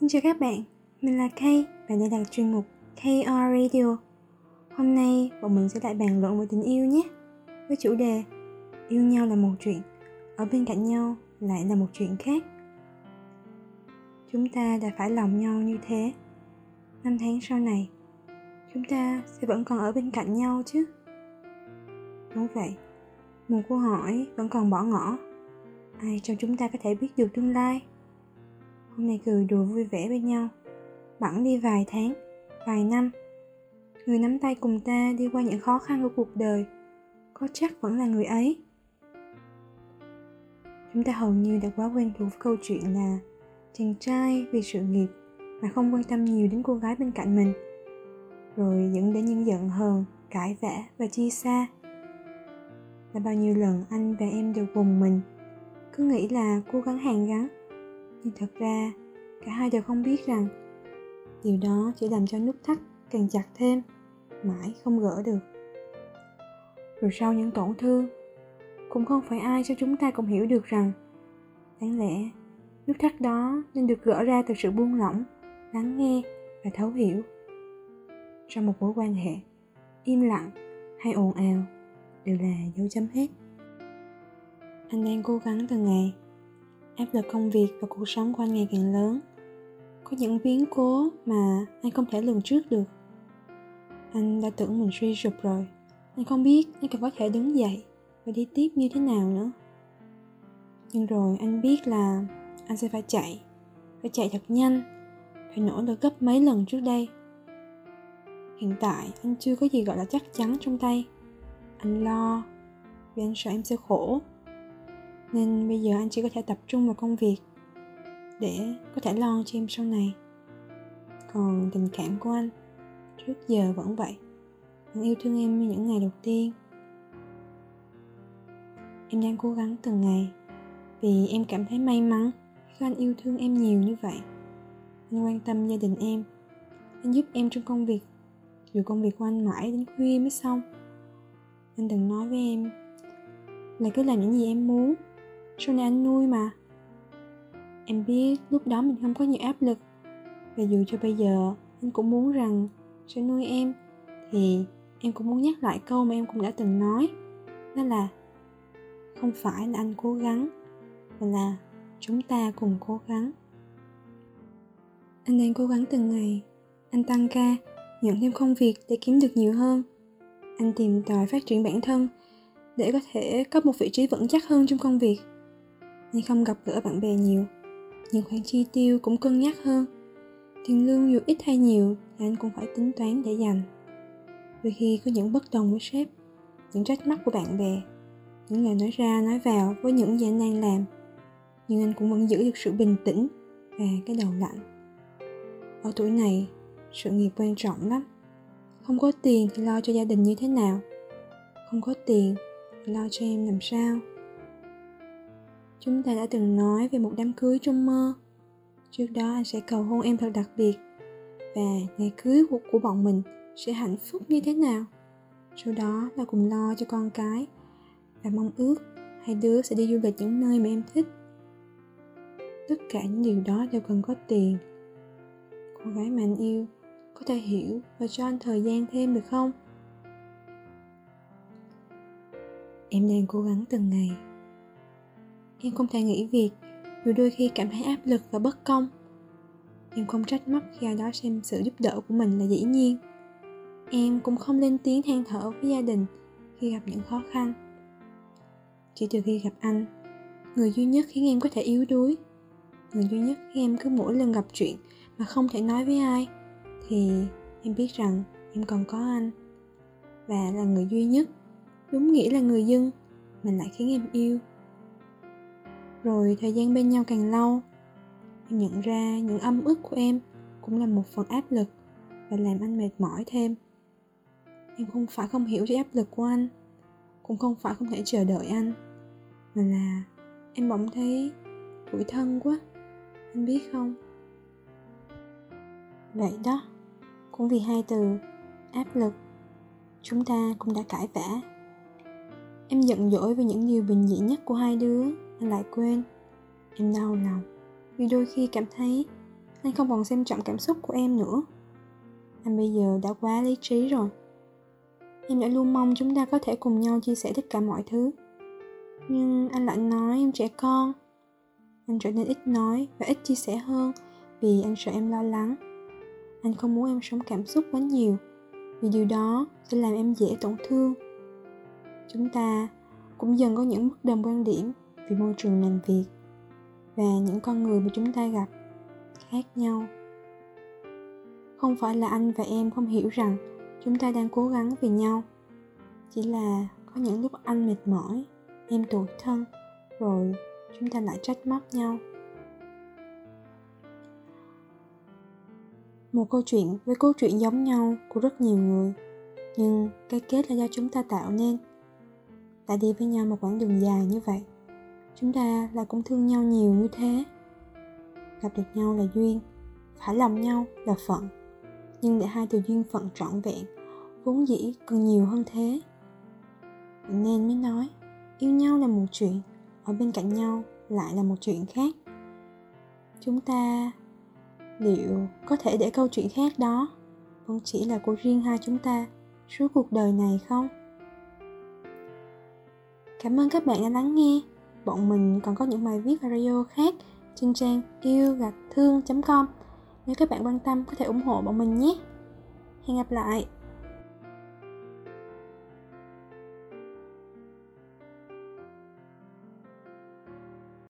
Xin chào các bạn, mình là Kay và đây là chuyên mục KR Radio. Hôm nay bọn mình sẽ lại bàn luận về tình yêu nhé. Với chủ đề Yêu nhau là một chuyện, ở bên cạnh nhau lại là một chuyện khác. Chúng ta đã phải lòng nhau như thế. Năm tháng sau này, chúng ta sẽ vẫn còn ở bên cạnh nhau chứ. Đúng vậy, một câu hỏi vẫn còn bỏ ngỏ. Ai trong chúng ta có thể biết được tương lai? Hôm nay cười đùa vui vẻ bên nhau. Bẵng đi vài tháng, vài năm. Người nắm tay cùng ta đi qua những khó khăn của cuộc đời, có chắc vẫn là người ấy? Chúng ta hầu như đã quá quen thuộc với câu chuyện là chàng trai vì sự nghiệp mà không quan tâm nhiều đến cô gái bên cạnh mình. Rồi dẫn đến những giận hờn, cãi vã và chia xa. Là bao nhiêu lần anh và em đều vùng mình, cứ nghĩ là cố gắng hàn gắn thì thật ra, cả hai đều không biết rằng điều đó chỉ làm cho nút thắt càng chặt thêm, mãi không gỡ được. Rồi sau những tổn thương, cũng không phải ai cho chúng ta cũng hiểu được rằng đáng lẽ nút thắt đó nên được gỡ ra từ sự buông lỏng, lắng nghe và thấu hiểu. Trong một mối quan hệ im lặng hay ồn ào đều là dấu chấm hết. Anh đang cố gắng từng ngày áp lực công việc và cuộc sống của anh ngày càng lớn. Có những biến cố mà anh không thể lường trước được. Anh đã tưởng mình suy sụp rồi. Anh không biết anh còn có thể đứng dậy và đi tiếp như thế nào nữa. Nhưng rồi anh biết là anh sẽ phải chạy phải chạy thật nhanh, phải nỗ lực gấp mấy lần trước đây. Hiện tại anh chưa có gì gọi là chắc chắn trong tay. Anh lo vì anh sợ em sẽ khổ nên bây giờ anh chỉ có thể tập trung vào công việc để có thể lo cho em sau này. Còn tình cảm của anh trước giờ vẫn vậy. Vẫn yêu thương em như những ngày đầu tiên. Em đang cố gắng từng ngày vì em cảm thấy may mắn khi anh yêu thương em nhiều như vậy. Anh quan tâm gia đình em. Anh giúp em trong công việc. Dù công việc của anh mãi đến khuya mới xong. Anh từng nói với em là cứ làm những gì em muốn sau này anh nuôi mà. Em biết lúc đó mình không có nhiều áp lực. Và dù cho bây giờ anh cũng muốn rằng sẽ nuôi em, thì em cũng muốn nhắc lại câu mà em cũng đã từng nói. Đó là không phải là anh cố gắng, mà là chúng ta cùng cố gắng. Anh đang cố gắng từng ngày. Anh tăng ca, nhận thêm công việc để kiếm được nhiều hơn. Anh tìm tòi phát triển bản thân để có thể có một vị trí vững chắc hơn trong công việc nên không gặp gỡ bạn bè nhiều những khoản chi tiêu cũng cân nhắc hơn. Tiền lương dù ít hay nhiều thì anh cũng phải tính toán để dành. Đôi khi có những bất đồng với sếp, những trách móc của bạn bè, những lời nói ra nói vào với những gì anh đang làm. Nhưng anh cũng vẫn giữ được sự bình tĩnh và cái đầu lạnh. Ở tuổi này, sự nghiệp quan trọng lắm. Không có tiền thì lo cho gia đình như thế nào? Không có tiền thì lo cho em làm sao? Chúng ta đã từng nói về một đám cưới trong mơ. Trước đó anh sẽ cầu hôn em thật đặc biệt và ngày cưới của, của bọn mình sẽ hạnh phúc như thế nào. Sau đó là cùng lo cho con cái và mong ước hai đứa sẽ đi du lịch những nơi mà em thích. Tất cả những điều đó đều cần có tiền. Cô gái mà anh yêu có thể hiểu và cho anh thời gian thêm được không? Em đang cố gắng từng ngày em không thể nghỉ việc, dù đôi khi cảm thấy áp lực và bất công. Em không trách móc khi ai đó xem sự giúp đỡ của mình là dĩ nhiên. Em cũng không lên tiếng than thở với gia đình khi gặp những khó khăn. Chỉ từ khi gặp anh, người duy nhất khiến em có thể yếu đuối, người duy nhất khi em cứ mỗi lần gặp chuyện mà không thể nói với ai, thì em biết rằng em còn có anh. Và là người duy nhất, đúng nghĩa là người dân mình lại khiến em yêu rồi thời gian bên nhau càng lâu. Em nhận ra những âm ức của em cũng là một phần áp lực và làm anh mệt mỏi thêm. Em không phải không hiểu cho áp lực của anh, cũng không phải không thể chờ đợi anh, mà là em bỗng thấy tuổi thân quá, anh biết không? Vậy đó, cũng vì hai từ áp lực, chúng ta cũng đã cãi vã. Em giận dỗi về những điều bình dị nhất của hai đứa anh lại quên. Em đau lòng, vì đôi khi cảm thấy anh không còn xem trọng cảm xúc của em nữa. Anh bây giờ đã quá lý trí rồi. Em đã luôn mong chúng ta có thể cùng nhau chia sẻ tất cả mọi thứ. Nhưng anh lại nói em trẻ con. Anh trở nên ít nói và ít chia sẻ hơn vì anh sợ em lo lắng. Anh không muốn em sống cảm xúc quá nhiều, vì điều đó sẽ làm em dễ tổn thương. Chúng ta cũng dần có những bất đồng quan điểm vì môi trường làm việc và những con người mà chúng ta gặp khác nhau. Không phải là anh và em không hiểu rằng chúng ta đang cố gắng vì nhau, chỉ là có những lúc anh mệt mỏi, em tủi thân, rồi chúng ta lại trách móc nhau. Một câu chuyện với câu chuyện giống nhau của rất nhiều người, nhưng cái kết là do chúng ta tạo nên. Đã đi với nhau một quãng đường dài như vậy chúng ta lại cũng thương nhau nhiều như thế. Gặp được nhau là duyên phải lòng nhau là phận. Nhưng để hai từ duyên phận trọn vẹn, vốn dĩ cần nhiều hơn thế. Nên mới nói, yêu nhau là một chuyện, ở bên cạnh nhau lại là một chuyện khác. Chúng ta liệu có thể để câu chuyện khác đó vẫn chỉ là của riêng hai chúng ta suốt cuộc đời này không? Cảm ơn các bạn đã lắng nghe bọn mình còn có những bài viết và radio khác trên trang yêu gạch thương com. Nếu các bạn quan tâm, có thể ủng hộ bọn mình nhé. Hẹn gặp lại!